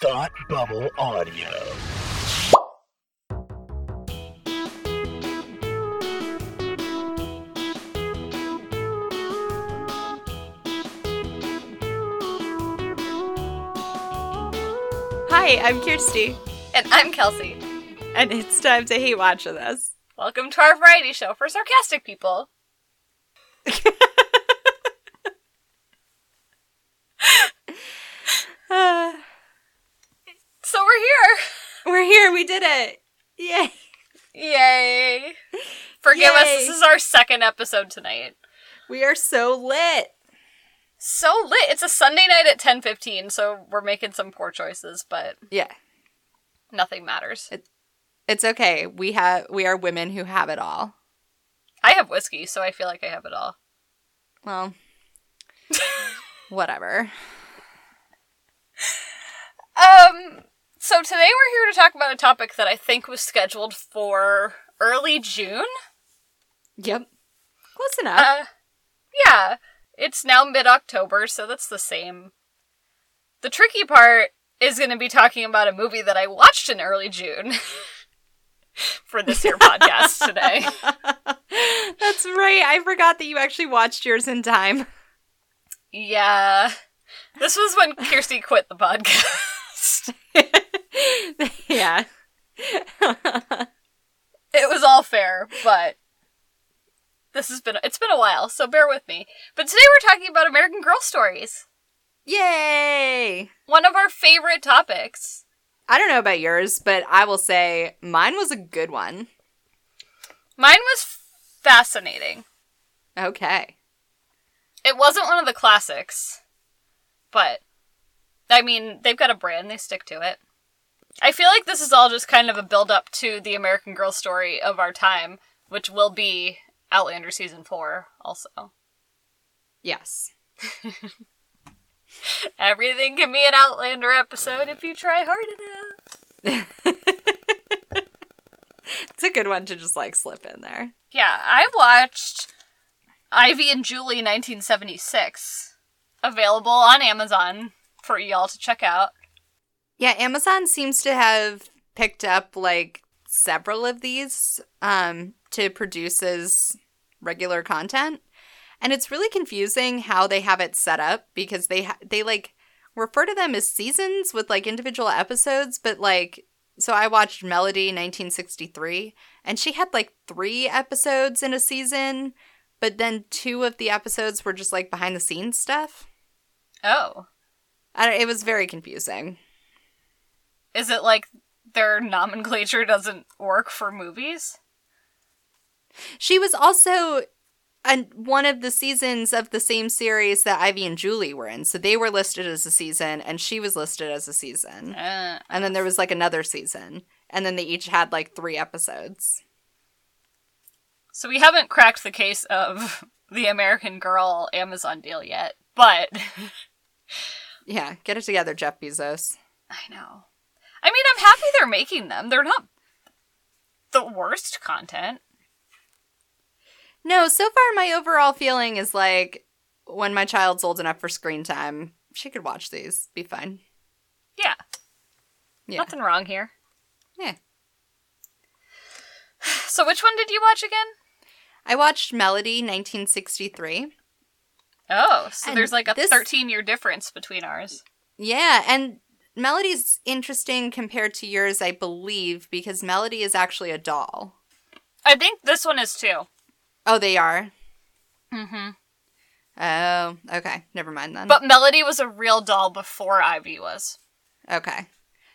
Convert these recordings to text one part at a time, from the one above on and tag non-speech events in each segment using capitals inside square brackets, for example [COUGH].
Thought Bubble Audio. Hi, I'm Kirsty, And I'm Kelsey. and it's time to hate watch with us. Welcome to our variety show for sarcastic people. [LAUGHS] Uh, So we're here. we're here, we did it. Yay. Yay. Forgive us, this is our second episode tonight. We are so lit. So lit. It's a Sunday night at 10:15, so we're making some poor choices, but Yeah. nothing matters. It's okay. We have we are women who have it all. I have whiskey, so I feel like I have it all. Well, [LAUGHS] whatever. Um so today we're here to talk about a topic that I think was scheduled for early June. Yep. Close enough. Uh, yeah, it's now mid October, so that's the same. The tricky part is going to be talking about a movie that I watched in early June [LAUGHS] for this here podcast today. [LAUGHS] That's right. I forgot that you actually watched yours in time. Yeah, this was when Kirsty quit the podcast. [LAUGHS] [LAUGHS] yeah. [LAUGHS] It was all fair, but this has been it's been a while, so bear with me. But today we're talking about American Girl Stories, Yay! one of our favorite topics. I don't know about yours, but I will say mine was a good one. Mine was fascinating. Okay. It wasn't one of the classics, but I mean, they've got a brand, they stick to it. I feel like this is all just kind of a build up to the American Girl story of our time, which will be Outlander season 4 also. Yes. [LAUGHS] Everything can be an Outlander episode if you try hard enough. [LAUGHS] It's a good one to just like slip in there. Yeah, I watched Ivy and Julie 1976, available on Amazon for y'all to check out. Yeah, Amazon seems to have picked up like several of these um to produce as regular content. And it's really confusing how they have it set up because they ha- they like refer to them as seasons with like individual episodes, but like so I watched Melody 1963 and she had like 3 episodes in a season, but then two of the episodes were just like behind the scenes stuff. Oh. I it was very confusing. Is it like their nomenclature doesn't work for movies? She was also an, one of the seasons of the same series that Ivy and Julie were in. So they were listed as a season, and she was listed as a season. Uh, And then there was like another season. And then they each had like three episodes. so we haven't cracked the case of [LAUGHS] the American Girl Amazon deal yet, but [LAUGHS] Yeah, get it together, Jeff Bezos. I know. I mean, I'm happy they're making them. They're not the worst content. No, so far my overall feeling is like when my child's old enough for screen time, she could watch these. Be fine. Yeah, Yeah. nothing wrong here. Yeah. So which one did you watch again? I watched Melody 1963. Oh, so And there's like a this- 13 year difference between ours. Yeah, and Melody's interesting compared to yours, I believe, because Melody is actually a doll. I think this one is too. Oh, they are? Mm-hmm. Oh, okay. Never mind then. But Melody was a real doll before Ivy was. okay.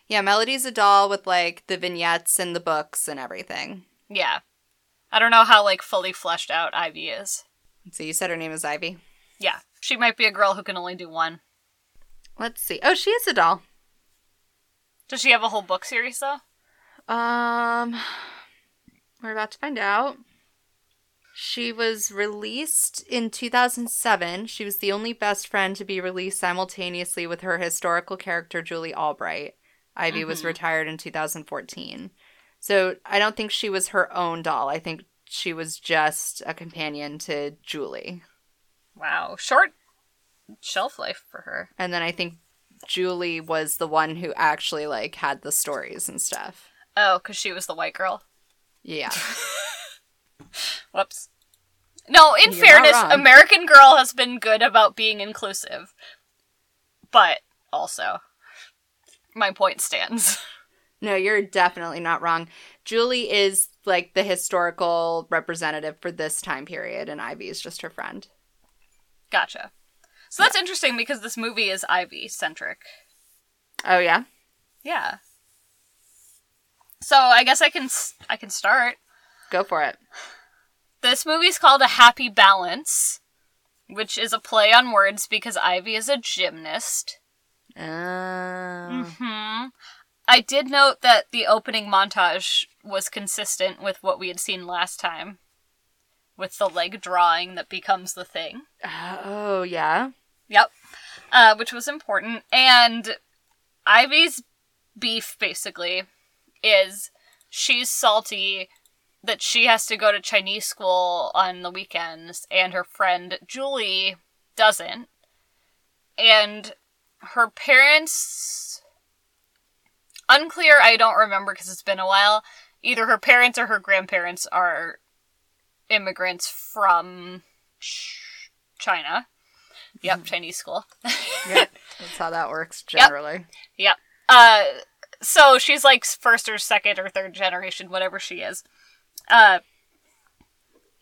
Yeah, Melody's a doll with like the vignettes and the books and everything. Yeah. I don't know how like fully fleshed out Ivy is. So you said her name is Ivy. Yeah, she might be a girl who can only do one. Let's see. Oh, she is a doll. Does she have a whole book series though? Um, we're about to find out. She was released in 2007. She was the only best friend to be released simultaneously with her historical character, Julie Albright. Ivy was Mhm. retired in 2014. So I don't think she was her own doll. I think she was just a companion to Julie. Wow, short shelf life for her. And then I think Julie was the one who actually like had the stories and stuff. Oh, because she was the white girl. Yeah. [LAUGHS] Whoops. No, in You're fairness. American Girl has been good about being inclusive. But also, my point stands. [LAUGHS] No, you're definitely not wrong. Julie is like the historical representative for this time period, and Ivy is just her friend. Gotcha. So that's interesting because this movie is Ivy centric. Oh yeah. Yeah. So I guess I can I can start. Go for it. This movie's called A Happy Balance, which is a play on words because Ivy is a gymnast. Um, Hmm. I did note that the opening montage was consistent with what we had seen last time, with the leg drawing that becomes the thing. Oh yeah. Yep. Uh, which was important. And Ivy's beef, basically, is she's salty that she has to go to Chinese school on the weekends, and her friend Julie doesn't. And her parents. Unclear, I don't remember because it's been a while. Either her parents or her grandparents are immigrants from Ch- China. Yep, Chinese school. Yep. [LAUGHS] That's how that works generally. Yep. Uh, so she's like first or second or third generation, whatever she is. Uh,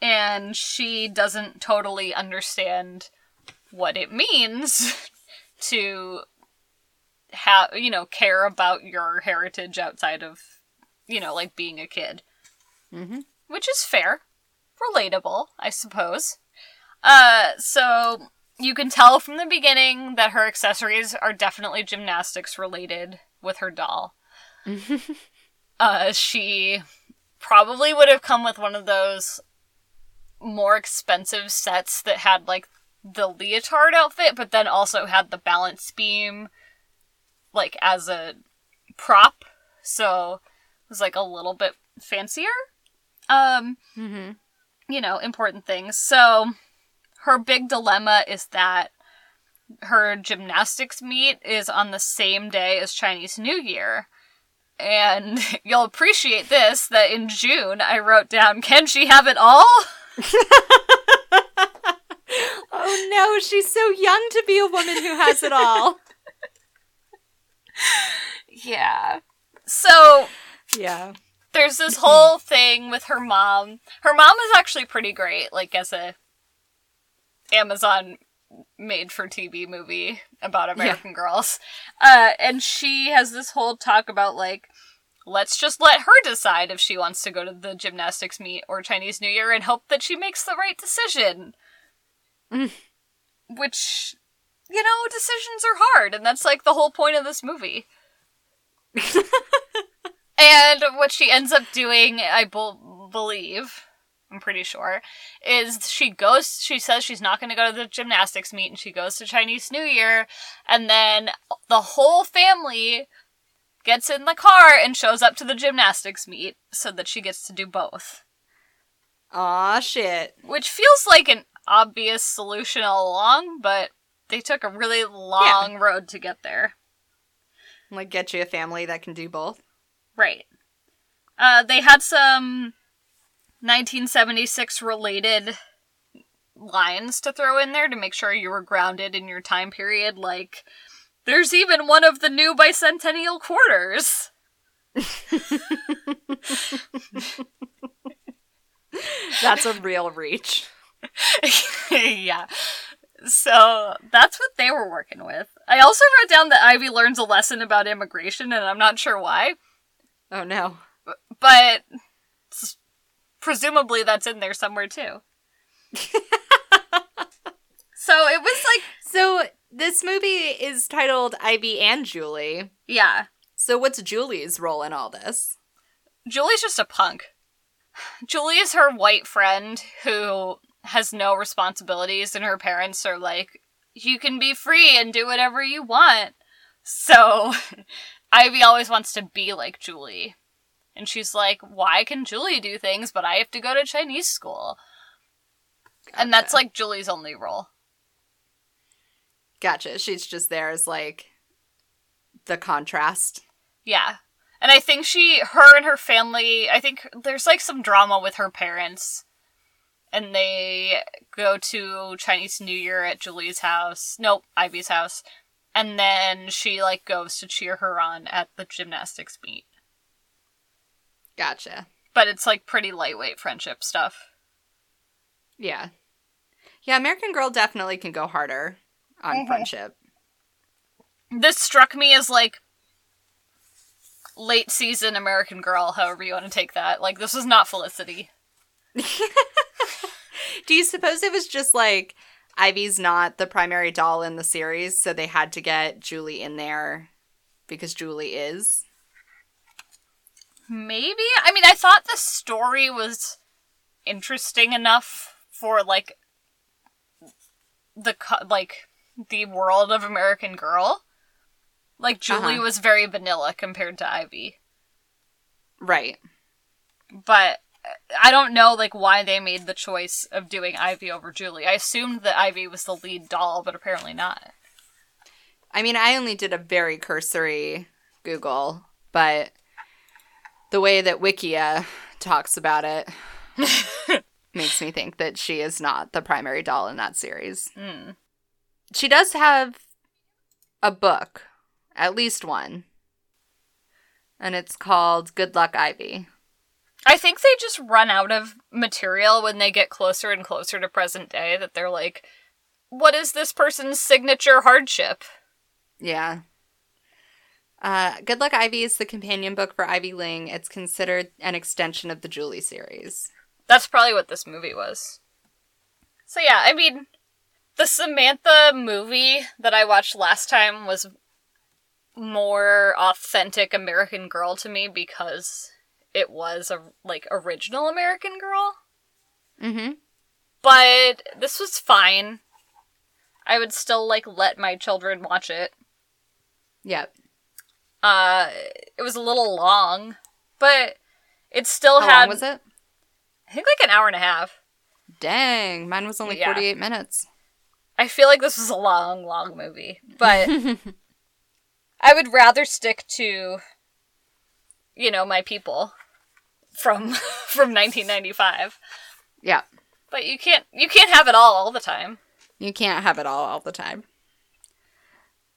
and she doesn't totally understand what it means [LAUGHS] to have, you know, care about your heritage outside of, you know, like being a kid. Mhm. Which is fair. Relatable, I suppose. Uh, so you can tell from the beginning that her accessories are definitely gymnastics related with her doll. [LAUGHS] uh, she probably would have come with one of those more expensive sets that had like the leotard outfit, but then also had the balance beam like as a prop. So it was like a little bit fancier. Um, Mm-hmm. You know, important things. So her big dilemma is that her gymnastics meet is on the same day as Chinese New Year. And [LAUGHS] you'll appreciate this that in June I wrote down, Can she have it all? [LAUGHS] Oh no, she's so young to be a woman who has it all. [LAUGHS] Yeah. So yeah. There's this whole thing with her mom. Her mom is actually pretty great, like as a Amazon made for TV movie about American girls. Uh, and she has this whole talk about like let's just let her decide if she wants to go to the gymnastics meet or Chinese New Year and hope that she makes the right decision. Mm. Which you know, decisions are hard, and that's like the whole point of this movie. [LAUGHS] And what she ends up doing, I bel believe, I'm pretty sure, is she goes, she says she's not going to go to the gymnastics meet and she goes to Chinese New Year. And then the whole family gets in the car and shows up to the gymnastics meet so that she gets to do both. Aw, shit. Which feels like an obvious solution all along, but they took a really long road to get there. Like, get you a family that can do both. Right. Uh, they had some 1976 related lines to throw in there to make sure you were grounded in your time period. Like, there's even one of the new bicentennial quarters. [LAUGHS] That's a real reach. [LAUGHS] yeah. So that's what they were working with. I also wrote down that Ivy learns a lesson about immigration, and I'm not sure why. Oh no. but presumably that's in there somewhere too. [LAUGHS] so it was like, So, this movie is titled Ivy and Julie. yeah, So, what's Julie's role in all this? Julie's just a punk. Julie is her white friend who has no responsibilities, and her parents are like, you can be free and do whatever you want. So Ivy always wants to be like Julie. And she's like, why can Julie do things, but I have to go to Chinese school? And that's like Julie's only role. Gotcha. She's just there as like the contrast. Yeah. And I think she, her and her family, I think there's like some drama with her parents. And they go to Chinese New Year at Julie's house. Nope, Ivy's house. And then she like goes to cheer her on at the gymnastics meet. Gotcha. But it's like pretty lightweight friendship stuff. Yeah. Yeah, American Girl definitely can go harder on Mhm. friendship. This struck me as like late season American Girl, however you want to take that. Like this was not Felicity. [LAUGHS] Do you suppose it was just like Ivy's not the primary doll in the series, so they had to get Julie in there because Julie is? Maybe. I mean, I thought the story was interesting enough for like the like the world of American Girl. Like Julie Uh-huh. was very vanilla compared to Ivy, Right. but I don't know like why they made the choice of doing Ivy over Julie. I assumed that Ivy was the lead doll, but apparently not. I mean, I only did a very cursory Google, but the way that Wikia talks about it [LAUGHS] makes me think that she is not the primary doll in that series. Mm. She does have a book, at least one, and it's called Good Luck Ivy. I think they just run out of material when they get closer and closer to present day that they're like, what is this person's signature hardship? Yeah. Uh, Good Luck Ivy is the companion book for Ivy Ling. It's considered an extension of the Julie series. That's probably what this movie was. So yeah, I mean, the Samantha movie that I watched last time was more authentic American Girl to me because it was a like original American Girl. Mm-hmm. But this was fine. I would still like let my children watch it. Yep. Uh, it was a little long, but it still How had. long was it? I think like an hour and a half. Dang, mine was only Yeah. 48 minutes. I feel like this was a long, long movie, but [LAUGHS] I would rather stick to, you know, my people from [LAUGHS] from 1995. yeah. But you can't you can't have it all all the time. You can't have it all all the time.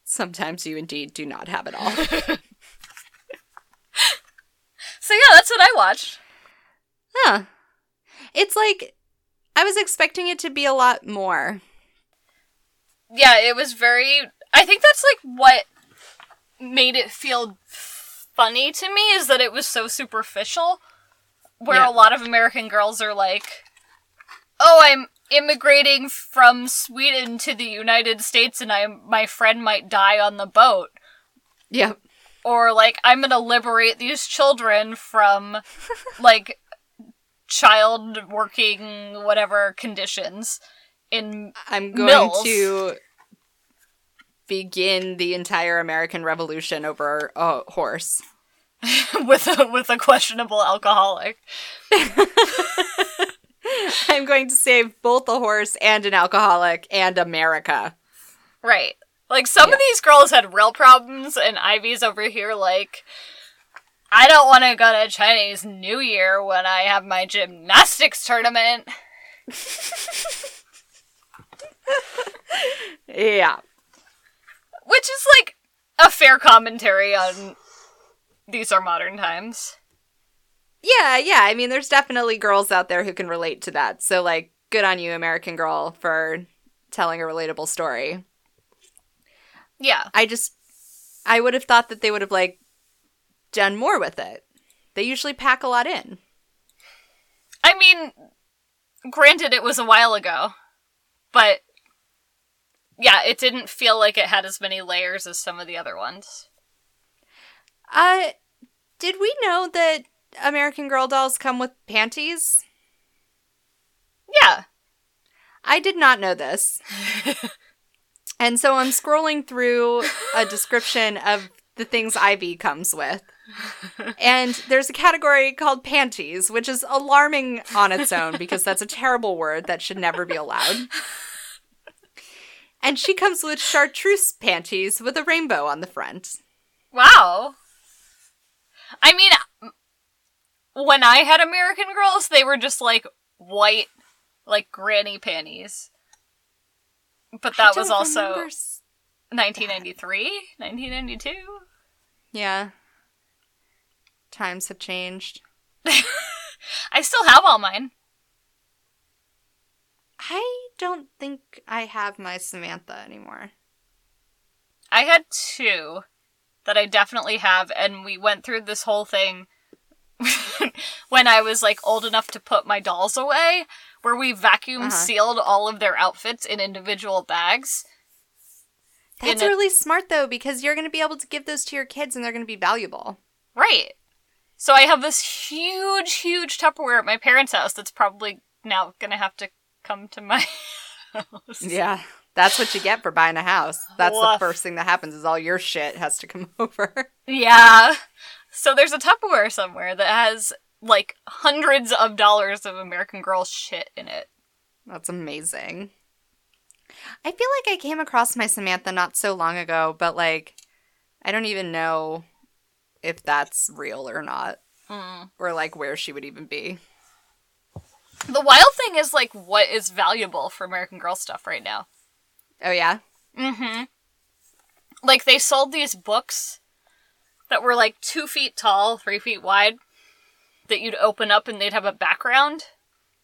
Sometimes you indeed do not have it all. [LAUGHS] So yeah, that's what I watched. huh. It's like I was expecting it to be a lot more. Yeah, it was very. I think that's like what made it feel funny to me is that it was so superficial. Where Yeah. a lot of American girls are like, "Oh, I'm immigrating from Sweden to the United States, and I my friend might die on the boat." Yep. or like I'm gonna liberate these children from [LAUGHS] like child working whatever conditions in I'm going Mills. to begin the entire American Revolution over a horse. [LAUGHS] with a with a questionable alcoholic. [LAUGHS] I'm going to save both a horse and an alcoholic and America. Right. Like some Yeah. of these girls had real problems and Ivy's over here like I don't want to go to Chinese New Year when I have my gymnastics tournament. [LAUGHS] Yeah. Which is like a fair commentary on these are modern times. Yeah, yeah. I mean, there's definitely girls out there who can relate to that. So, like, good on you, American Girl, for telling a relatable story. Yeah. I just, I would have thought that they would have, like, done more with it. They usually pack a lot in. I mean, granted, it was a while ago, but yeah, it didn't feel like it had as many layers as some of the other ones. Uh, did we know that American Girl dolls come with panties? Yeah. I did not know this. [LAUGHS] and so I'm scrolling through a description of the things Ivy comes with. And there's a category called panties, which is alarming on its own because that's a terrible word that should never be allowed. And she comes with chartreuse panties with a rainbow on the front. Wow. I mean, when I had American Girls, they were just like white, like granny panties. But that was also remember s- 1993, 1992. Yeah. Times have changed. [LAUGHS] I still have all mine. I don't think I have my Samantha anymore. I had two that I definitely have, and we went through this whole thing [LAUGHS] when I was like old enough to put my dolls away, where we vacuum Uh-huh. sealed all of their outfits in individual bags. That's In a- really smart though, because you're going to be able to give those to your kids and they're going to be valuable. Right. So I have this huge, huge Tupperware at my parents' house that's probably now gonna have to come to my [LAUGHS] house. Yeah. That's what you get for buying a house. That's Woof. the first thing that happens is all your shit has to come [LAUGHS] over. Yeah. So there's a Tupperware somewhere that has like hundreds of dollars of American Girl shit in it. That's amazing. I feel like I came across my Samantha not so long ago, but like I don't even know if that's real or not Mm. or like where she would even be. The wild thing is like what is valuable for American Girl stuff right now. Oh yeah. Mm-hmm. Like they sold these books that were like two feet tall, three feet wide, that you'd open up and they'd have a background.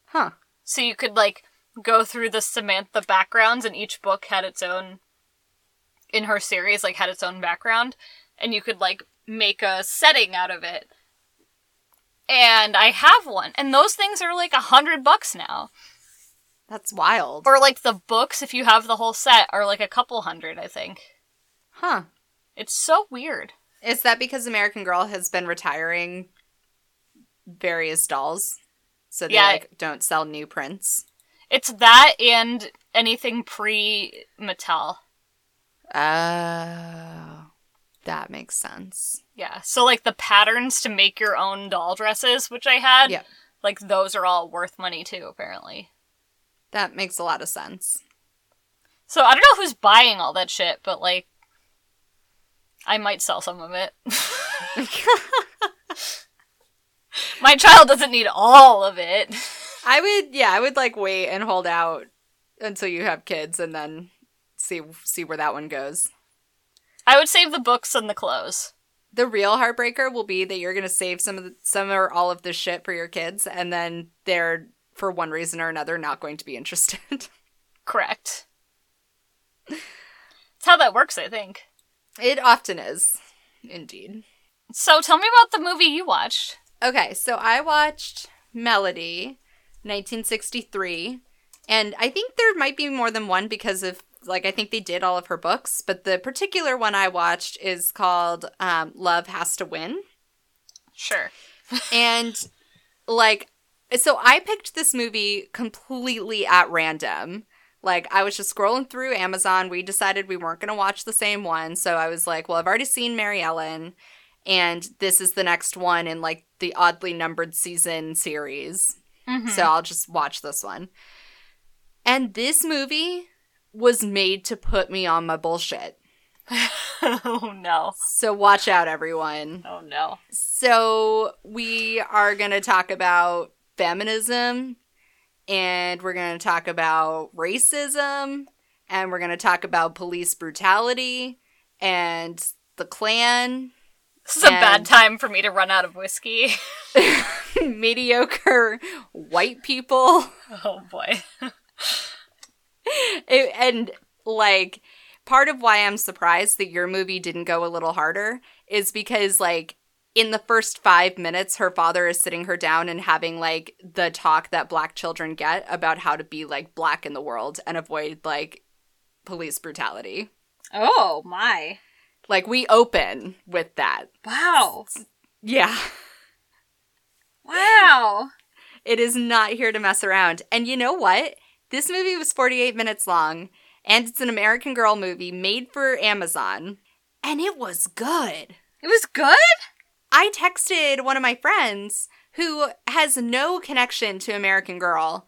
Huh. So you could like go through the Samantha backgrounds, and each book had its own in her series, like had its own background, and you could like make a setting out of it. And I have one, and those things are like a hundred bucks now. That's wild. Or like the books, if you have the whole set, are like a couple hundred, I think. Huh. It's so weird. Is that because American Girl has been retiring various dolls? So they Yeah. like don't sell new prints. It's that and anything pre Mattel. Oh. That makes sense. Yeah. So like the patterns to make your own doll dresses, which I had, Yeah. like those are all worth money too, apparently. That makes a lot of sense. So I don't know who's buying all that shit, but like I might sell some of it. [LAUGHS] My child doesn't need all of it. I would yeah, I would like wait and hold out until you have kids and then see see where that one goes. I would save the books and the clothes. The real heartbreaker will be that you're going to save some of the, some or all of this shit for your kids and then they're for one reason or another not going to be interested. [LAUGHS] Correct. That's how that works, I think. it often is. Indeed. So tell me about the movie you watched. Okay, so I watched Melody, 1963, and I think there might be more than one because of like I think they did all of her books, but the particular one I watched is called um, "Love Has to Win," Sure. and like so I picked this movie completely at random. Like I was just scrolling through Amazon. We decided we weren't going to watch the same one, so I was like, "Well, I've already seen Maryellen." And this is the next one in like the oddly numbered season series. Mhm. So I'll just watch this one. And this movie was made to put me on my bullshit. [LAUGHS] oh no. So watch out, everyone. Oh no. So we are going to talk about feminism and we're going to talk about racism and we're going to talk about police brutality and the Klan, This is a bad time for me to run out of whiskey. [LAUGHS] mediocre white people. [LAUGHS] oh boy. It- and like part of why I'm surprised that your movie didn't go a little harder is because like in the first 5 minutes her father is sitting her down and having like the talk that black children get about how to be like black in the world and avoid like police brutality. Oh my. Like we open with that. Wow. Yeah. Wow. It is not here to mess around. And you know what? This movie was 48 minutes long, and it's an American Girl movie made for Amazon, and it was good. It was good? I texted one of my friends who has no connection to American Girl.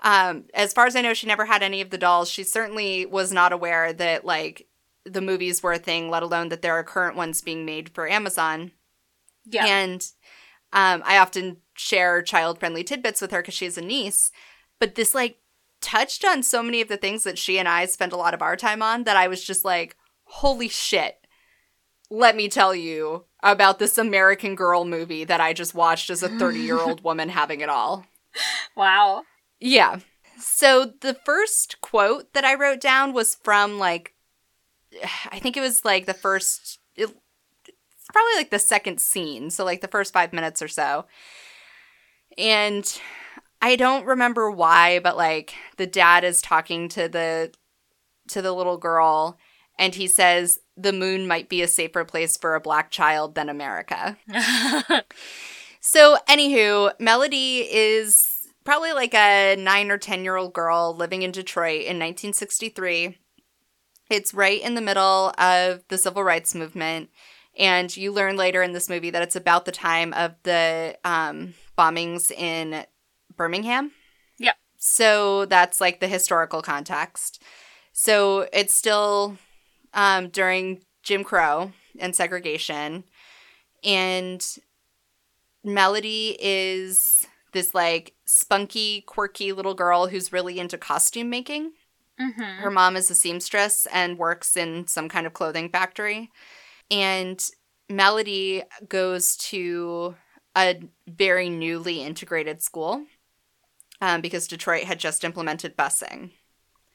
Um, as far as I know, she never had any of the dolls. She certainly was not aware that, like, the movies were a thing, let alone that there are current ones being made for Amazon. Yeah. And um, I often share child friendly tidbits with her because she has a niece. But this, like, touched on so many of the things that she and I spend a lot of our time on that I was just like, holy shit. Let me tell you about this American Girl movie that I just watched as a 30 year old [LAUGHS] woman having it all. wow. Yeah. So the first quote that I wrote down was from like, I think it was like the first, it, it's probably like the second scene. So like the first five minutes or so. And I don't remember why, but like the dad is talking to the to the little girl and he says the moon might be a safer place for a black child than America. [LAUGHS] So, anywho, Melody is probably like a nine or 10 year old girl living in Detroit in 1963. It's right in the middle of the civil rights movement. And you learn later in this movie that it's about the time of the um, bombings in Birmingham. Yeah. So that's like the historical context. So it's still um, during Jim Crow and segregation. And Melody is this like spunky, quirky little girl who's really into costume making. mm-hmm. Her mom is a seamstress and works in some kind of clothing factory. And Melody goes to a very newly integrated school um, because Detroit had just implemented busing.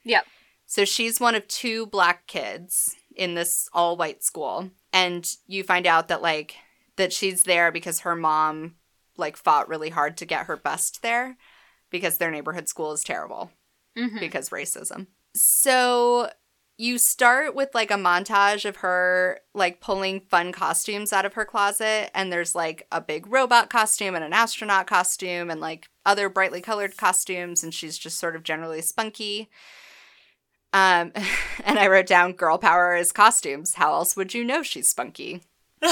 Yep. So she's one of two black kids in this all white school. And you find out that, like, that she's there because her mom, like, fought really hard to get her bused there because their neighborhood school is terrible Mm-hmm. because racism. So you start with like a montage of her like pulling fun costumes out of her closet and there's like a big robot costume and an astronaut costume and like other brightly colored costumes and she's just sort of generally spunky. Um [LAUGHS] and I wrote down girl power is costumes. How else would you know she's spunky? [LAUGHS]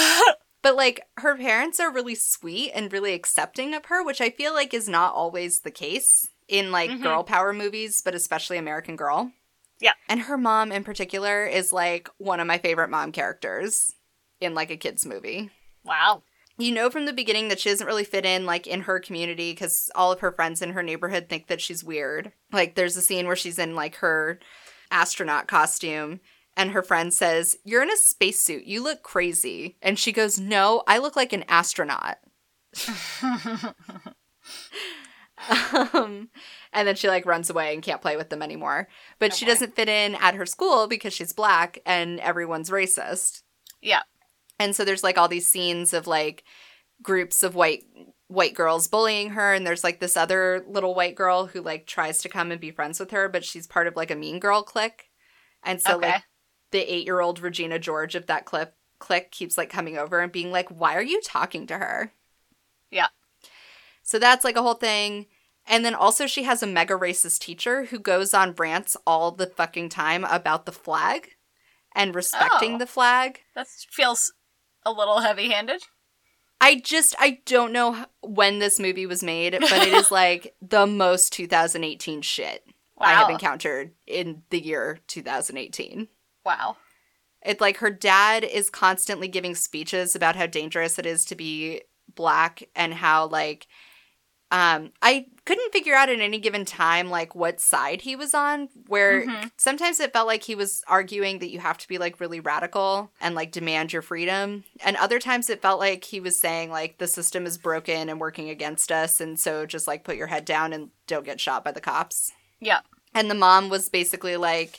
But like her parents are really sweet and really accepting of her, which I feel like is not always the case in like Mhm. girl power movies, but especially American Girl. Yeah. And her mom in particular is like one of my favorite mom characters in like a kids movie. wow. You know from the beginning that she doesn't really fit in like in her community cuz all of her friends in her neighborhood think that she's weird. Like there's a scene where she's in like her astronaut costume and her friend says, "You're in a spacesuit. You look crazy." And she goes, "No, I look like an astronaut." [LAUGHS] [LAUGHS] um, and then she like runs away and can't play with them anymore. But she doesn't fit in at her school because she's black and everyone's racist. Yeah. And so there's like all these scenes of like groups of white white girls bullying her and there's like this other little white girl who like tries to come and be friends with her but she's part of like a mean girl clique. And so okay. like the 8-year-old Regina George of that clip clique keeps like coming over and being like why are you talking to her? Yeah. So that's like a whole thing. And then also she has a mega racist teacher who goes on rants all the fucking time about the flag and respecting Oh. the flag. that feels a little heavy-handed. I just I don't know when this movie was made, but it is [LAUGHS] like the most 2018 shit I have encountered in the year 2018. Wow. It's like her dad is constantly giving speeches about how dangerous it is to be black and how like um I couldn't figure out at any given time like what side he was on where Mhm. sometimes it felt like he was arguing that you have to be like really radical and like demand your freedom and other times it felt like he was saying like the system is broken and working against us and so just like put your head down and don't get shot by the cops. Yeah. And the mom was basically like,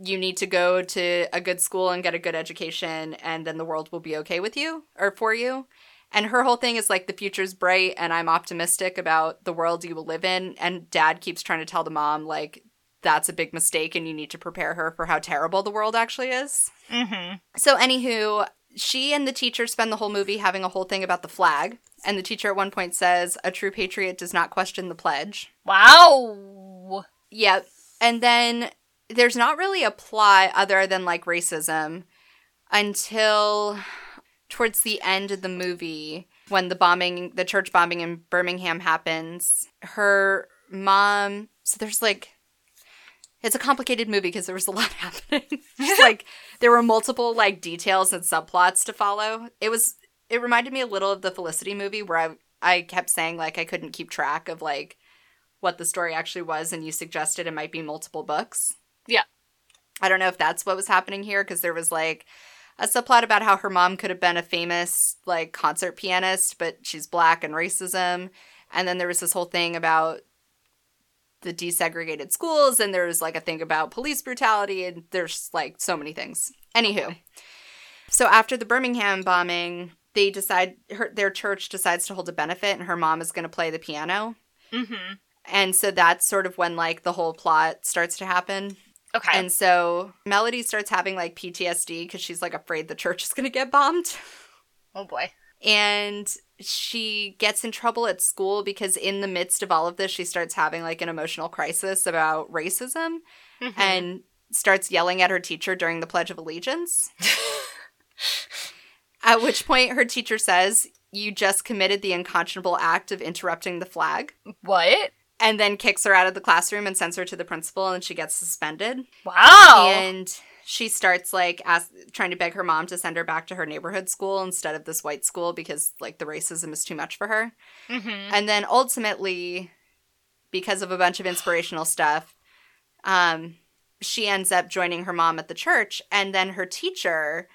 you need to go to a good school and get a good education, and then the world will be okay with you or for you. And her whole thing is like, the future's bright, and I'm optimistic about the world you will live in. And dad keeps trying to tell the mom, like, that's a big mistake, and you need to prepare her for how terrible the world actually is. Mm-hmm. So, anywho, she and the teacher spend the whole movie having a whole thing about the flag. And the teacher at one point says, A true patriot does not question the pledge. Wow. Yep. And then there's not really a plot other than like racism until towards the end of the movie when the bombing, the church bombing in Birmingham happens. Her mom, so there's like it's a complicated movie because there was a lot [LAUGHS] happening. Like [LAUGHS] there were multiple like details and subplots to follow. It was it reminded me a little of the Felicity movie where I I kept saying like I couldn't keep track of like what the story actually was and you suggested it might be multiple books. Yeah. I don't know if that's what was happening here because there was like a subplot about how her mom could have been a famous like concert pianist, but she's black and racism. And then there was this whole thing about the desegregated schools, and there's like a thing about police brutality, and there's like so many things. Anywho, so after the Birmingham bombing, they decide her their church decides to hold a benefit, and her mom is going to play the piano. Mm-hmm. And so that's sort of when like the whole plot starts to happen. Okay. And so Melody starts having like PTSD because she's like afraid the church is going to get bombed. oh boy. And she gets in trouble at school because in the midst of all of this, she starts having like an emotional crisis about racism Mhm. and starts yelling at her teacher during the Pledge of Allegiance. [LAUGHS] at which point her teacher says, You just committed the unconscionable act of interrupting the flag. what? And then kicks her out of the classroom and sends her to the principal, and she gets suspended. Wow. And she starts like ask, trying to beg her mom to send her back to her neighborhood school instead of this white school because like the racism is too much for her. mm-hmm. And then ultimately, because of a bunch of inspirational stuff, um, she ends up joining her mom at the church, and then her teacher,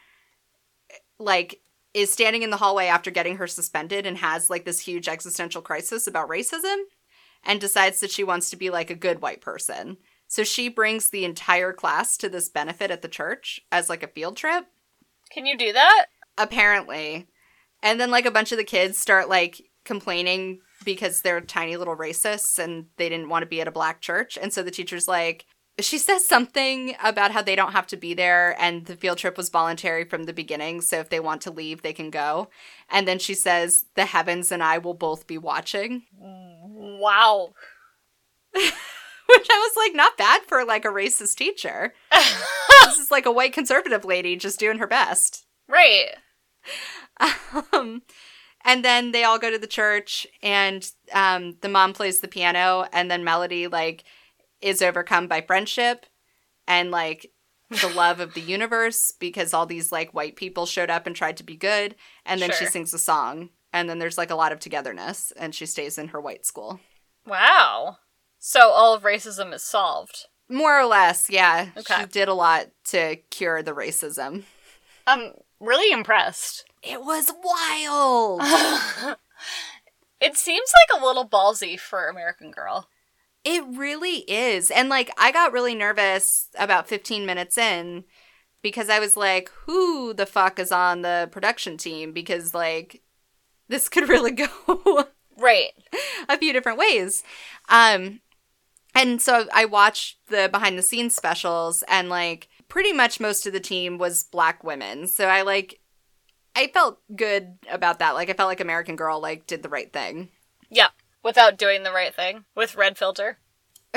like, is standing in the hallway after getting her suspended and has like this huge existential crisis about racism, and decides that she wants to be like a good white person. So she brings the entire class to this benefit at the church as like a field trip. Can you do that? apparently. And then like a bunch of the kids start like complaining because they're tiny little racists and they didn't want to be at a black church. And so the teacher's like she says something about how they don't have to be there and the field trip was voluntary from the beginning. So if they want to leave they can go. And then she says the heavens and i will both be watching mm. Wow. [LAUGHS] which i was like not bad for like a racist teacher. [LAUGHS] This is like a white conservative lady just doing her best. Right. um, and then they all go to the church and um, the mom plays the piano and then melody like is overcome by friendship and like the [LAUGHS] love of the universe because all these like white people showed up and tried to be good. And then she sings a song and then there's like a lot of togetherness and she stays in her white school Wow. So all of racism is solved. more or less yeah Okay. she did a lot to cure the racism I'm really impressed. it was wild [LAUGHS] it seems like a little ballsy for American Girl. It really is. And like I got really nervous about 15 minutes in because I was like, who the fuck is on the production team because like this could really [LAUGHS] go Right. a few different ways. Um and so I watched the behind the scenes specials and like pretty much most of the team was black women. So I like I felt good about that. Like I felt like American Girl like did the right thing. Yeah. Without doing the right thing with red filter. [LAUGHS]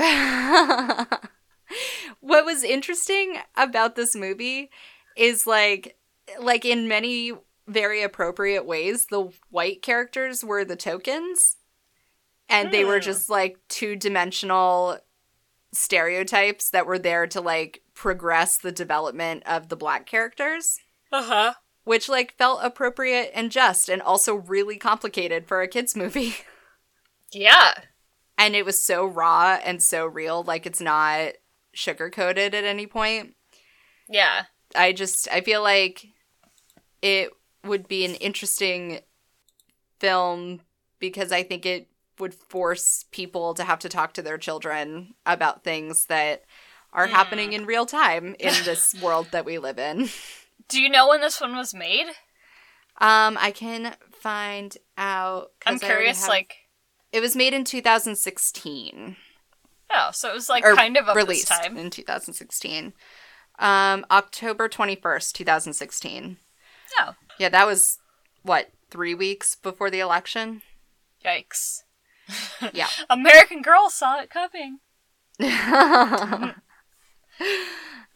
what was interesting about this movie is like like in many very appropriate ways the white characters were the tokens and they were Hmm. just like two-dimensional stereotypes that were there to like progress the development of the black characters Uh huh. which like felt appropriate and just and also really complicated for a kids movie [LAUGHS] Yeah. and it was so raw and so real like it's not sugar coated at any point Yeah. i just i feel like it would be an interesting film because i think it would force people to have to talk to their children about things that are Hmm. happening in real time in [LAUGHS] this world that we live in Do you know when this one was made? um i can find out. I'm curious, have- like, it was made in 2016 oh, so it was like or kind of released time. in 2016. Um, October 21st, 2016. Oh, Yeah, that was what three weeks before the election. yikes. Yeah. [LAUGHS] American Girl saw it coming. [LAUGHS]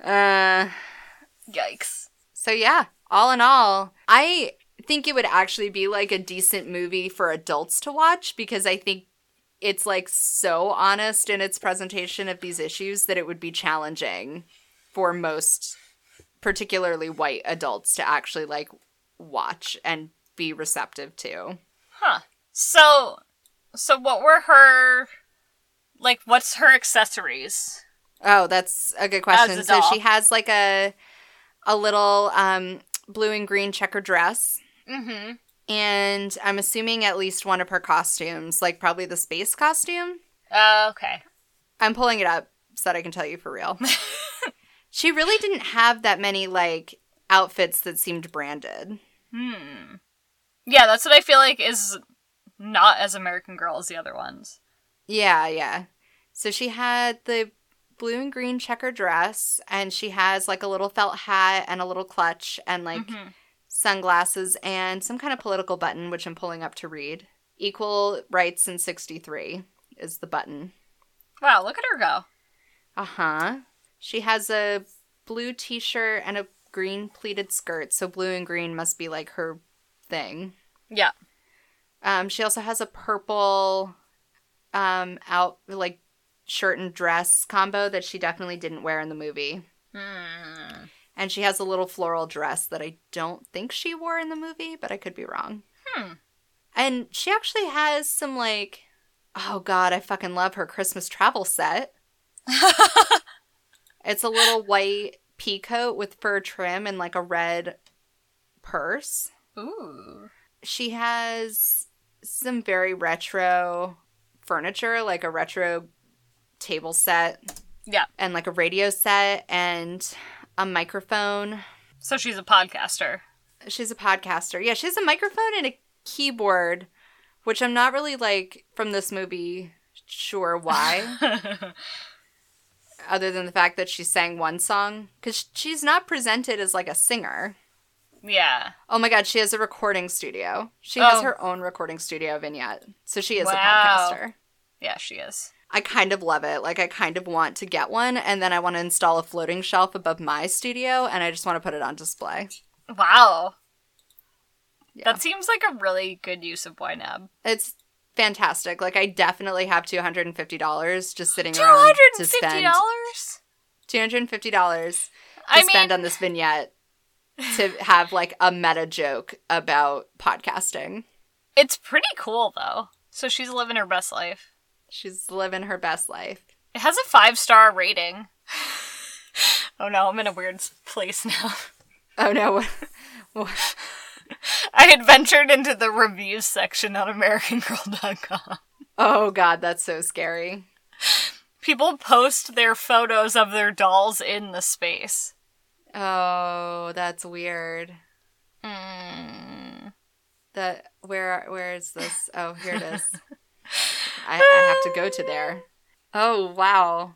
uh, Yikes. so yeah, all in all, I think it would actually be like a decent movie for adults to watch because I think it's like so honest in its presentation of these issues that it would be challenging for most particularly white adults to actually like watch and be receptive to. Huh. So, so what were her, like, what's her accessories? Oh, that's a good question. a So she has like a a little um blue and green checker dress Mm-hmm. and I'm assuming at least one of her costumes, like probably the space costume. Uh, okay. I'm pulling it up so that I can tell you for real. [LAUGHS] she really didn't have that many like outfits that seemed branded. Hmm. Yeah, that's what I feel like is not as American Girl as the other ones. Yeah, yeah. So she had the blue and green checker dress and she has like a little felt hat and a little clutch and like Mhm. sunglasses and some kind of political button which I'm pulling up to read. Equal rights in 63 is the button. Wow, look at her go. Uh-huh. She has a blue t-shirt and a green pleated skirt, so blue and green must be like her thing. Yeah. Um, she also has a purple um out like shirt and dress combo that she definitely didn't wear in the movie. Hmm. And she has a little floral dress that I don't think she wore in the movie, but I could be wrong. Hmm. And she actually has some like oh god, I fucking love her Christmas travel set. [LAUGHS] It's a little white pea coat with fur trim and like a red purse. Ooh. She has some very retro furniture, like a retro table set Yeah. and like a radio set and a microphone. So she's a podcaster. She's a podcaster. Yeah, she has a microphone and a keyboard, which I'm not really like from this movie sure why, [LAUGHS] other than the fact that she sang one song. Because she's not presented as like a singer. yeah. Oh my god, she has a recording studio. She has Oh. her own recording studio vignette. So she is a podcaster. Yeah, she is. I kind of love it. Like I kind of want to get one and then I want to install a floating shelf above my studio and I just want to put it on display. Wow. Yeah. That seems like a really good use of YNAB. It's fantastic. Like I definitely have $250 just sitting Two around hundred to and fifty dollars. $250 to I mean, spend on this vignette to have like a meta joke about podcasting. it's pretty cool though. So she's living her best life. She's living her best life. It has a five star rating. [LAUGHS] oh no, I'm in a weird place now. Oh no. [LAUGHS] [LAUGHS] I had ventured into the reviews section on AmericanGirl.com. oh god, that's so scary. People post their photos of their dolls in the space. Oh, that's weird. Mm. That where where is this? Oh, here it is. I, I have to go to there. Oh wow.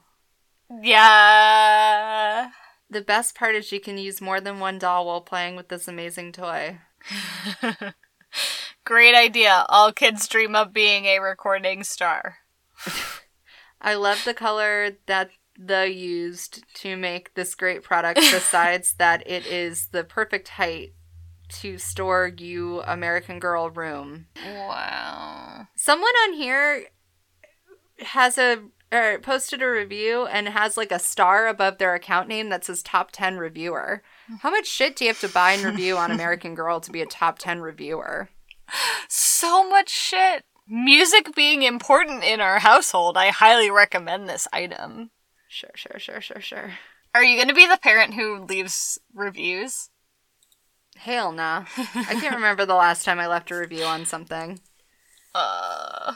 Yeah. The best part is you can use more than one doll while playing with this amazing toy. [LAUGHS] Great idea. All kids dream of being a recording star. [LAUGHS] I love the color that the used to make this great product [LAUGHS] besides that it is the perfect height to store you American Girl room. Wow. Someone on here has a or posted a review and has like a star above their account name that says top 10 reviewer. How much shit do you have to buy and review on American [LAUGHS] Girl to be a top 10 reviewer? So much shit. Music being important in our household, I highly recommend this item. Sure, sure, sure, sure, sure. Are you going to be the parent who leaves reviews? Hell nah. I can't [LAUGHS] remember the last time I left a review on something. Uh.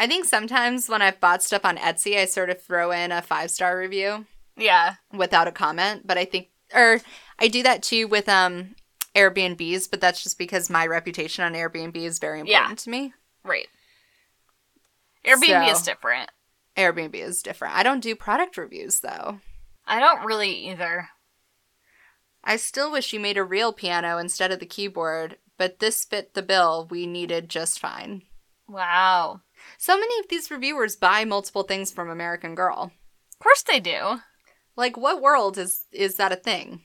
I think sometimes when I've bought stuff on Etsy, I sort of throw in a five star review Yeah. without a comment. But I think, or I do that too with um Airbnbs, but that's just because my reputation on Airbnb is very Yeah. important to me. Right. Airbnb So- is different. Airbnb is different. I don't do product reviews though. I don't really either. I still wish you made a real piano instead of the keyboard, but this fit the bill we needed just fine. Wow. So many of these reviewers buy multiple things from American Girl. Of course they do. Like what world is is that a thing?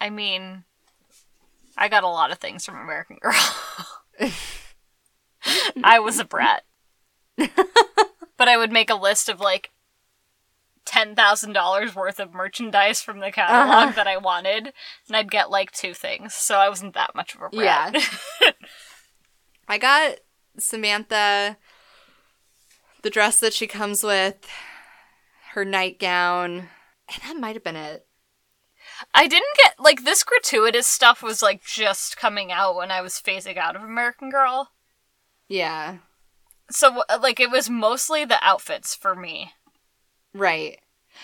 I mean, I got a lot of things from American Girl. [LAUGHS] I was a brat. [LAUGHS] but I would make a list of like ten thousand dollars worth of merchandise from the catalog Uh-huh. that I wanted, and I'd get like two things. So I wasn't that much of a brat. Yeah. [LAUGHS] I got Samantha the dress that she comes with, her nightgown, and that might have been it. I didn't get like this gratuitous stuff was like just coming out when I was phasing out of American Girl. Yeah. So like it was mostly the outfits for me. Right.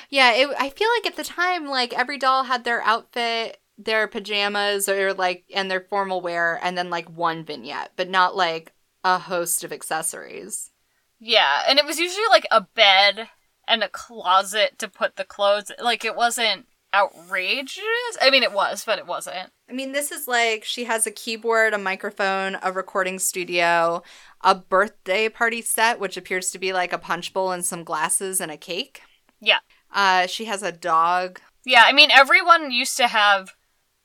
Yeah, it, I feel like at the time, like every doll had their outfit, their pajamas, or like, and their formal wear, and then like one vignette, but not like a host of accessories. Yeah, and it was usually like a bed and a closet to put the clothes. Like it wasn't outrageous. I mean, it was, but it wasn't. I mean, this is like she has a keyboard, a microphone, a recording studio, a birthday party set, which appears to be like a punch bowl and some glasses and a cake. Yeah. Uh, she has a dog. Yeah, I mean, everyone used to have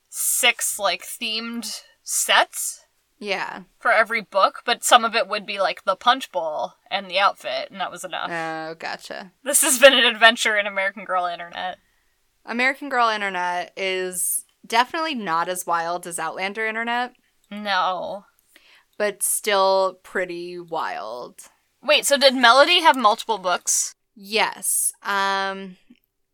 six like themed sets Yeah. for every book, but some of it would be like the punch bowl and the outfit, and that was enough. Oh, gotcha. This has been an adventure in American Girl Internet. American Girl Internet is definitely not as wild as Outlander Internet, No. but still pretty wild. Wait, so did Melody have multiple books? Yes. Um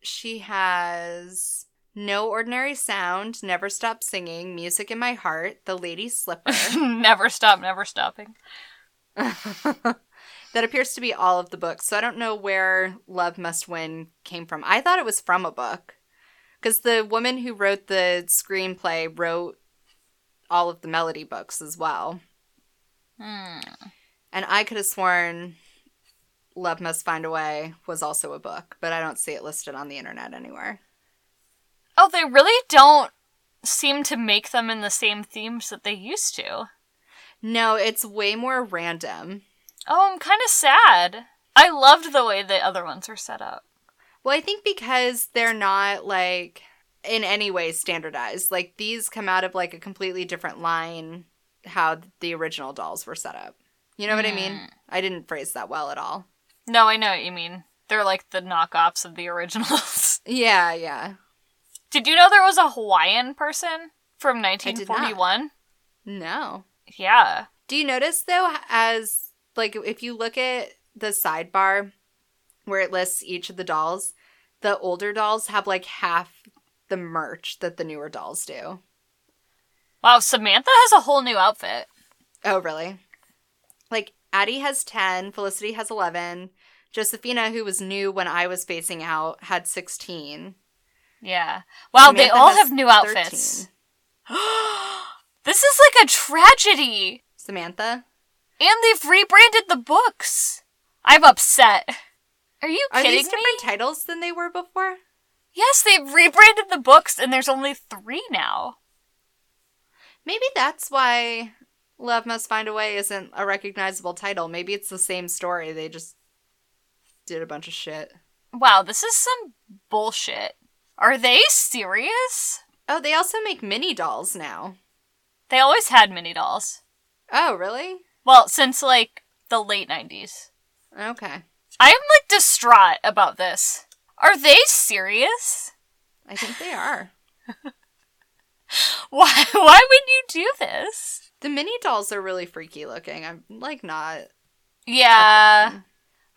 she has No Ordinary Sound, Never Stop Singing, Music in My Heart, The Lady's Slipper. [LAUGHS] never stop, never stopping. [LAUGHS] that appears to be all of the books. So I don't know where Love Must Win came from. I thought it was from a book. Because the woman who wrote the screenplay wrote all of the melody books as well. Hmm. And I could have sworn Love Must Find a Way was also a book, but I don't see it listed on the internet anywhere. Oh, they really don't seem to make them in the same themes that they used to. No, it's way more random. Oh, I'm kind of sad. I loved the way the other ones were set up. Well, I think because they're not like in any way standardized. Like these come out of like a completely different line how the original dolls were set up. You know what I mean? Mm. I didn't phrase that well at all. No, I know what you mean. They're like the knockoffs of the originals. [LAUGHS] Yeah, yeah. Did you know there was a Hawaiian person from 1941? No. Yeah. Do you notice though as like if you look at the sidebar where it lists each of the dolls, the older dolls have like half the merch that the newer dolls do. Wow, Samantha has a whole new outfit. Oh, really? Like Addy has 10, Felicity has 11, Josefina who was new when I was facing out had 16. Yeah. Wow, they all have new outfits. [GASPS] This is like a tragedy. Samantha? And they've rebranded the books. I'm upset. Are you Are kidding these me? different titles than they were before? Yes, they've rebranded the books and there's only three now. Maybe that's why Love Must Find a Way isn't a recognizable title. Maybe it's the same story. They just did a bunch of shit. Wow, this is some bullshit. Are they serious? Oh, they also make mini dolls now. They always had mini dolls. Oh, really? Well, since like the late 90s. Okay. I am like distraught about this. Are they serious? I think they are. [LAUGHS] Why why would you do this? The mini dolls are really freaky looking. I'm like not. Yeah.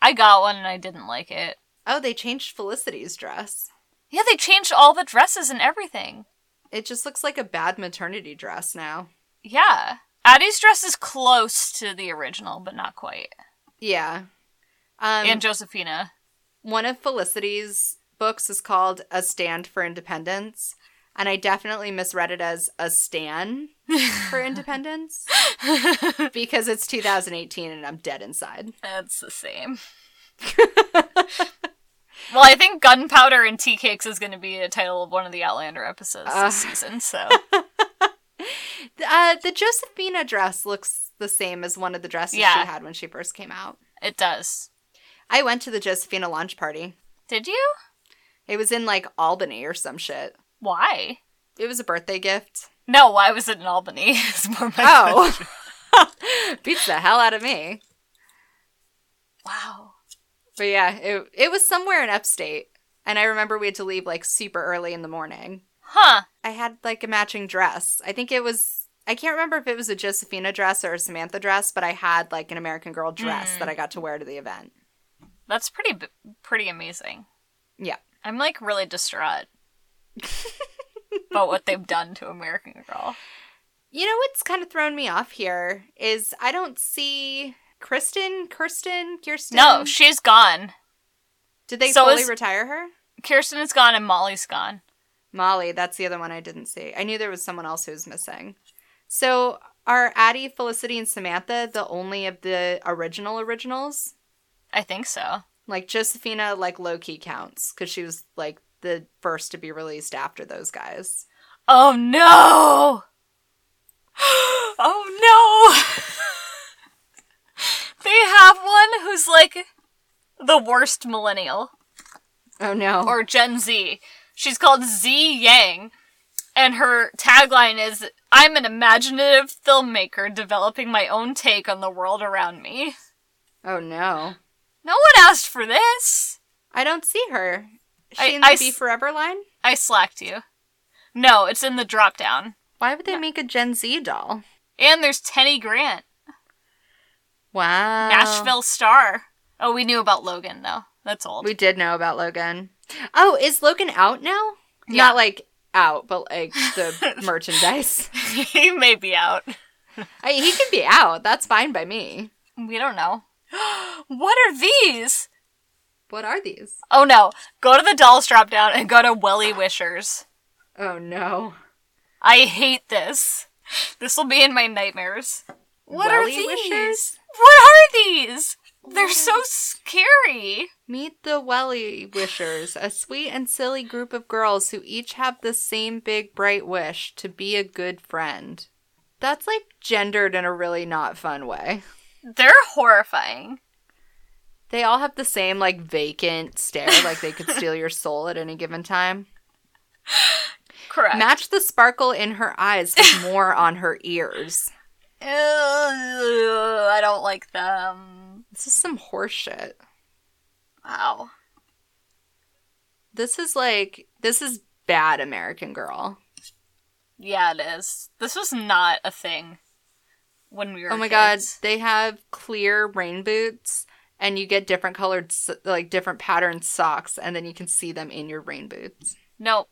I got one and I didn't like it. Oh, they changed Felicity's dress. Yeah, they changed all the dresses and everything. It just looks like a bad maternity dress now. Yeah. Addy's dress is close to the original, but not quite. Yeah. Um, and Josefina. one of Felicity's books is called A Stand for Independence, and I definitely misread it as A Stan [LAUGHS] for Independence [LAUGHS] because it's 2018 and I'm dead inside. That's the same. [LAUGHS] well, I think Gunpowder and Tea Cakes is going to be a title of one of the Outlander episodes Ugh. this season, so. [LAUGHS] Uh, the Josefina dress looks the same as one of the dresses Yeah. she had when she first came out. it does. I went to the Josefina launch party. Did you? It was in like Albany or some shit. Why? It was a birthday gift. No, why was it in Albany? [LAUGHS] Is more my Oh. [LAUGHS] Beats the hell out of me. Wow. But yeah, it it was somewhere in upstate, and I remember we had to leave like super early in the morning. Huh. I had like a matching dress. I think it was. I can't remember if it was a Josefina dress or a Samantha dress, but I had like an American Girl dress that hmm. I got to wear to the event. That's pretty pretty amazing. Yeah. I'm like really distraught [LAUGHS] about what they've done to American Girl. You know what's kind of thrown me off here is I don't see Kristen, Kirsten, Kirsten. No, she's gone. did they so fully is- retire her? Kirsten is gone and Molly's gone. Molly, that's the other one I didn't see. I knew there was someone else who was missing. So are Addy, Felicity, and Samantha the only of the original originals? I think so. Like Josefina, like low key counts because she was like the first to be released after those guys. Oh no! [GASPS] Oh no! [LAUGHS] they have one who's like the worst millennial Oh no! or Gen Z. She's called Z Yang, and her tagline is I'm an imaginative filmmaker developing my own take on the world around me. oh no! No one asked for this. I don't see her. Is she I- in the I Be s- Forever line? I slacked you. No, it's in the drop down. Why would they make a Gen Z doll? And there's Tenney Grant, Wow. Nashville star. Oh, we knew about Logan though. That's old. We did know about Logan. Oh, is Logan out now? Yeah. Not like out, but like the [LAUGHS] merchandise. he may be out. I, he can be out. That's fine by me. We don't know. [GASPS] what are these? What are these? Oh no. Go to the dolls drop down and go to WellieWishers. Oh no. I hate this. This will be in my nightmares. What are these? Wishers? What are these? They're so scary. Meet the WellieWishers, a sweet and silly group of girls who each have the same big bright wish to be a good friend. That's like gendered in a really not fun way. They're horrifying. They all have the same like vacant stare, like they could steal your soul at any given time. [LAUGHS] Correct. Match the sparkle in her eyes with [LAUGHS] more on her ears. I don't like them. This is some horseshit. Wow. This is like this is bad American Girl. Yeah, it is. This was not a thing when we were Oh my kids. god, they have clear rain boots and you get different colored like different patterned socks and then you can see them in your rain boots. Nope.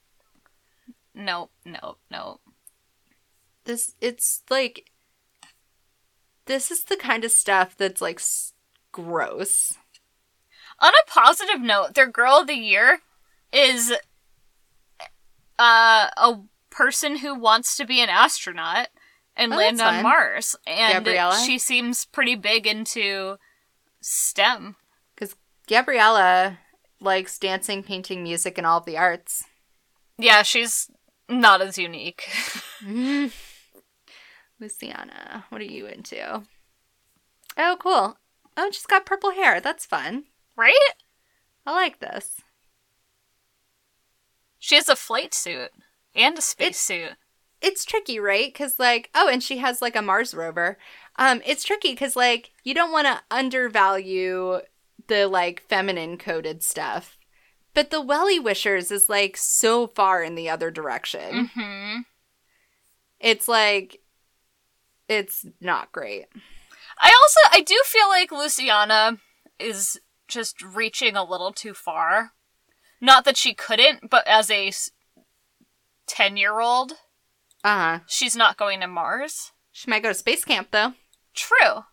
Nope, nope, nope. This it's like this is the kind of stuff that's like s- gross. On a positive note, their girl of the year is uh, a person who wants to be an astronaut and Oh, land on fun. Mars. And Gabriela? she seems pretty big into STEM. Cuz Gabriela likes dancing, painting, music and all of the arts. Yeah, she's not as unique. [LAUGHS] Luciana, what are you into? Oh, cool. Oh, she's got purple hair. That's fun. right? I like this. She has a flight suit and a space It's- suit. It's tricky, right? Because, like, oh, and she has, like, a Mars rover. Um, it's tricky because, like, you don't want to undervalue the, like, feminine coded stuff. But the WellieWishers is, like, so far in the other direction. hmm It's like, it's not great. I also I do feel like Luciana is just reaching a little too far. Not that she couldn't, but as a 10-year-old, Uh huh. she's not going to Mars. She might go to space camp, though. True.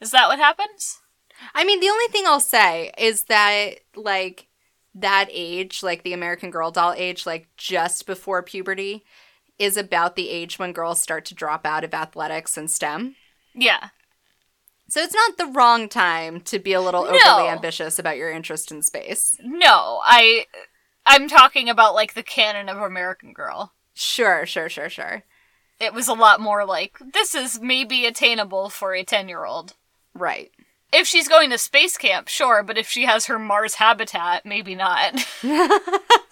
Is that what happens? I mean, the only thing I'll say is that, like, that age, like the American Girl doll age, like just before puberty, is about the age when girls start to drop out of athletics and STEM. Yeah. So it's not the wrong time to be a little No. overly ambitious about your interest in space. No, I I'm talking about like the canon of American Girl. Sure, sure, sure, sure. It was a lot more like this is maybe attainable for a 10-year-old. Right. If she's going to space camp, sure, but if she has her Mars habitat, maybe not. [LAUGHS] [LAUGHS]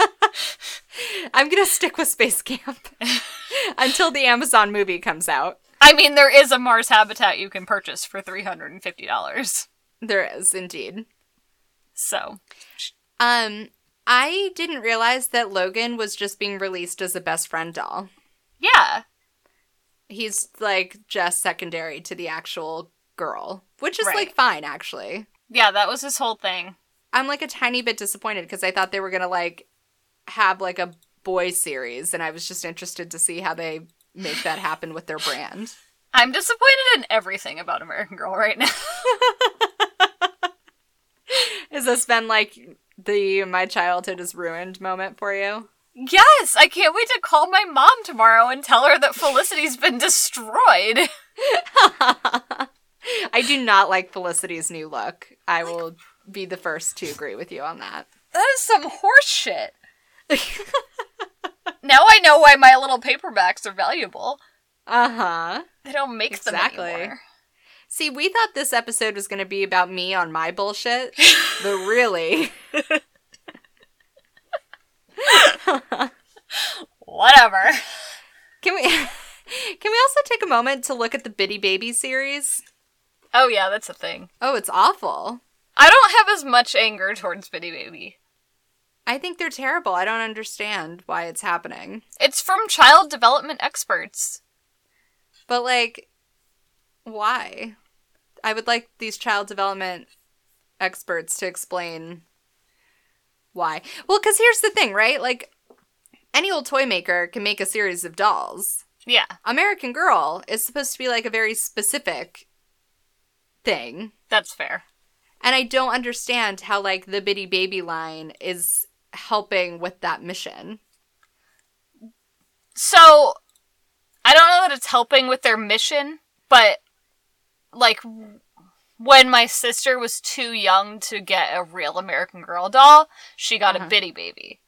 I'm going to stick with space camp [LAUGHS] until the Amazon movie comes out. I mean, there is a Mars habitat you can purchase for $350. There is, indeed. So, Um, I didn't realize that Logan was just being released as a best friend doll. yeah. He's like just secondary to the actual girl, which is Right. like fine actually. Yeah, that was his whole thing. I'm like a tiny bit disappointed because I thought they were gonna like have like a boy series, and I was just interested to see how they make that happen with their brand. I'm disappointed in everything about American Girl right now. [LAUGHS] Has this been like the my childhood is ruined moment for you? yes, I can't wait to call my mom tomorrow and tell her that Felicity's been destroyed. [LAUGHS] I do not like Felicity's new look. I will be the first to agree with you on that. That is some horse shit. [LAUGHS] now I know why my little paperbacks are valuable. Uh huh. They don't make Exactly. them anymore. See, we thought this episode was going to be about me on my bullshit, [LAUGHS] but really, Whatever. can we [LAUGHS] can we also take a moment to look at the Bitty Baby series? Oh yeah, that's a thing. Oh, it's awful. I don't have as much anger towards Bitty Baby. I think they're terrible. I don't understand why it's happening. It's from child development experts. But like why? I would like these child development experts to explain why. Well, cuz here's the thing, right? Like any old toy maker can make a series of dolls. Yeah. American Girl is supposed to be like a very specific thing. That's fair. And I don't understand how like the Bitty Baby line is helping with that mission. So, I don't know that it's helping with their mission, but like when my sister was too young to get a real American Girl doll, she got Uh-huh. a Bitty Baby.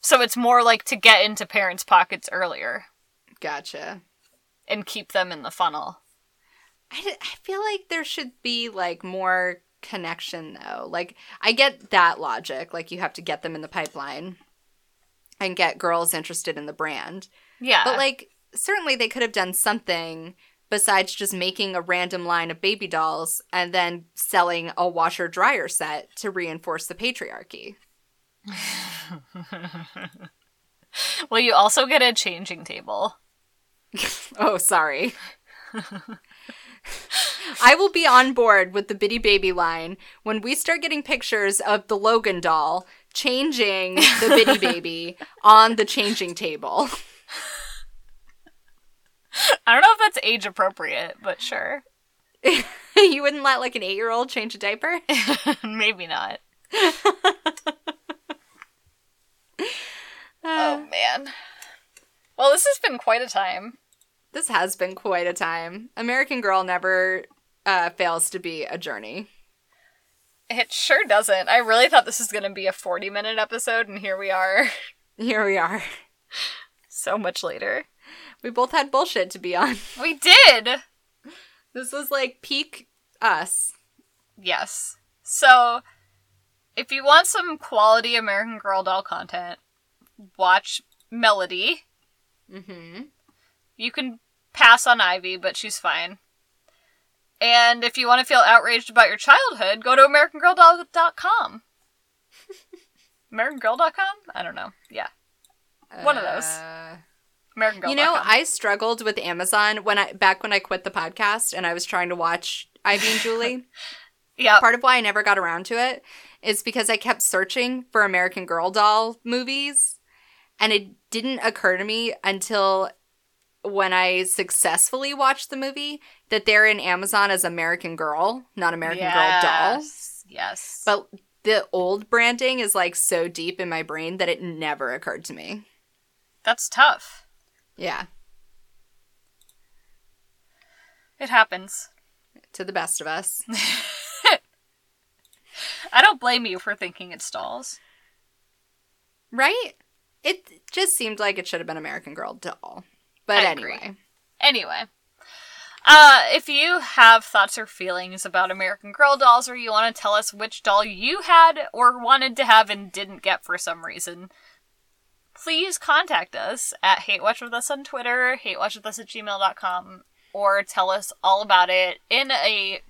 So it's more like to get into parents' pockets earlier Gotcha. and keep them in the funnel. I, d- I feel like there should be like more connection though. Like I get that logic, like you have to get them in the pipeline and get girls interested in the brand. Yeah. But like certainly they could have done something besides just making a random line of baby dolls and then selling a washer dryer set to reinforce the patriarchy. [LAUGHS] well, you also get a changing table. [LAUGHS] Oh, sorry. [LAUGHS] [LAUGHS] I will be on board with the Bitty Baby line when we start getting pictures of the Logan doll changing the Bitty [LAUGHS] Baby on the changing table. I don't know if that's age appropriate, but sure. [LAUGHS] you wouldn't let like an eight year old change a diaper? Maybe not. Uh, Oh man. Well, this has been quite a time. This has been quite a time. American Girl never uh, fails to be a journey. It sure doesn't. I really thought this was going to be a 40 minute episode, and here we are, [LAUGHS] Here we are. so much later. We both had bullshit to be on. [LAUGHS] We did! This was like peak us. Yes. So, if you want some quality American Girl doll content, watch Melody. Mm-hmm. You can pass on Ivy, but she's fine. And if you want to feel outraged about your childhood, go to AmericanGirlDoll.com. [LAUGHS] AmericanGirl.com? I don't know. Yeah. One of those. Uh, AmericanGirl.com. You know, I struggled with Amazon when I back when I quit the podcast and I was trying to watch Ivy and Julie. [LAUGHS] yeah. Part of why I never got around to it is because I kept searching for American Girl doll movies and it didn't occur to me until when I successfully watched the movie that they're in Amazon as American Girl, not American Girl doll. Yes. Yes. But the old branding is like so deep in my brain that it never occurred to me. That's tough. Yeah, It happens. to the best of us. [LAUGHS] I don't blame you for thinking it's dolls. Right? It just seemed like it should have been American Girl doll. But I agree. anyway. Anyway, uh, if you have thoughts or feelings about American Girl dolls, or you want to tell us which doll you had or wanted to have and didn't get for some reason, please contact us at hatewatchwithus on Twitter, hatewatchwithus at gmail.com, or tell us all about it in a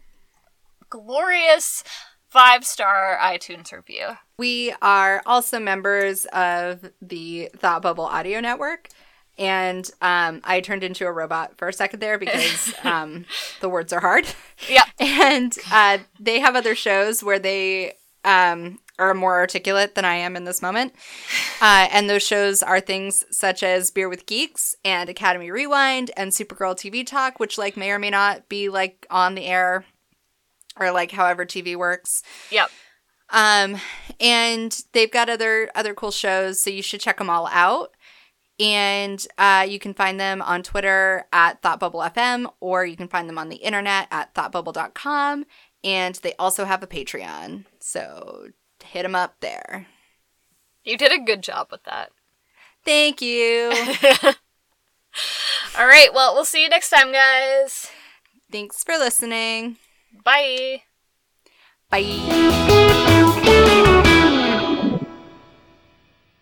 glorious five star iTunes review. We are also members of the Thought Bubble Audio Network. And um, I turned into a robot for a second there because [LAUGHS] um, the words are hard. Yep. [LAUGHS] And uh, they have other shows where they um, are more articulate than I am in this moment. Uh, and those shows are things such as Beer with Geeks and Academy Rewind and Supergirl TV Talk, which like may or may not be like on the air or like however TV works. Yep. Um, and they've got other other cool shows, so you should check them all out. And uh, you can find them on Twitter at ThoughtBubbleFM, or you can find them on the internet at thoughtbubble.com. And they also have a Patreon, so hit them up there. You did a good job with that. Thank you. [LAUGHS] All right, well, we'll see you next time, guys. Thanks for listening. Bye. Bye.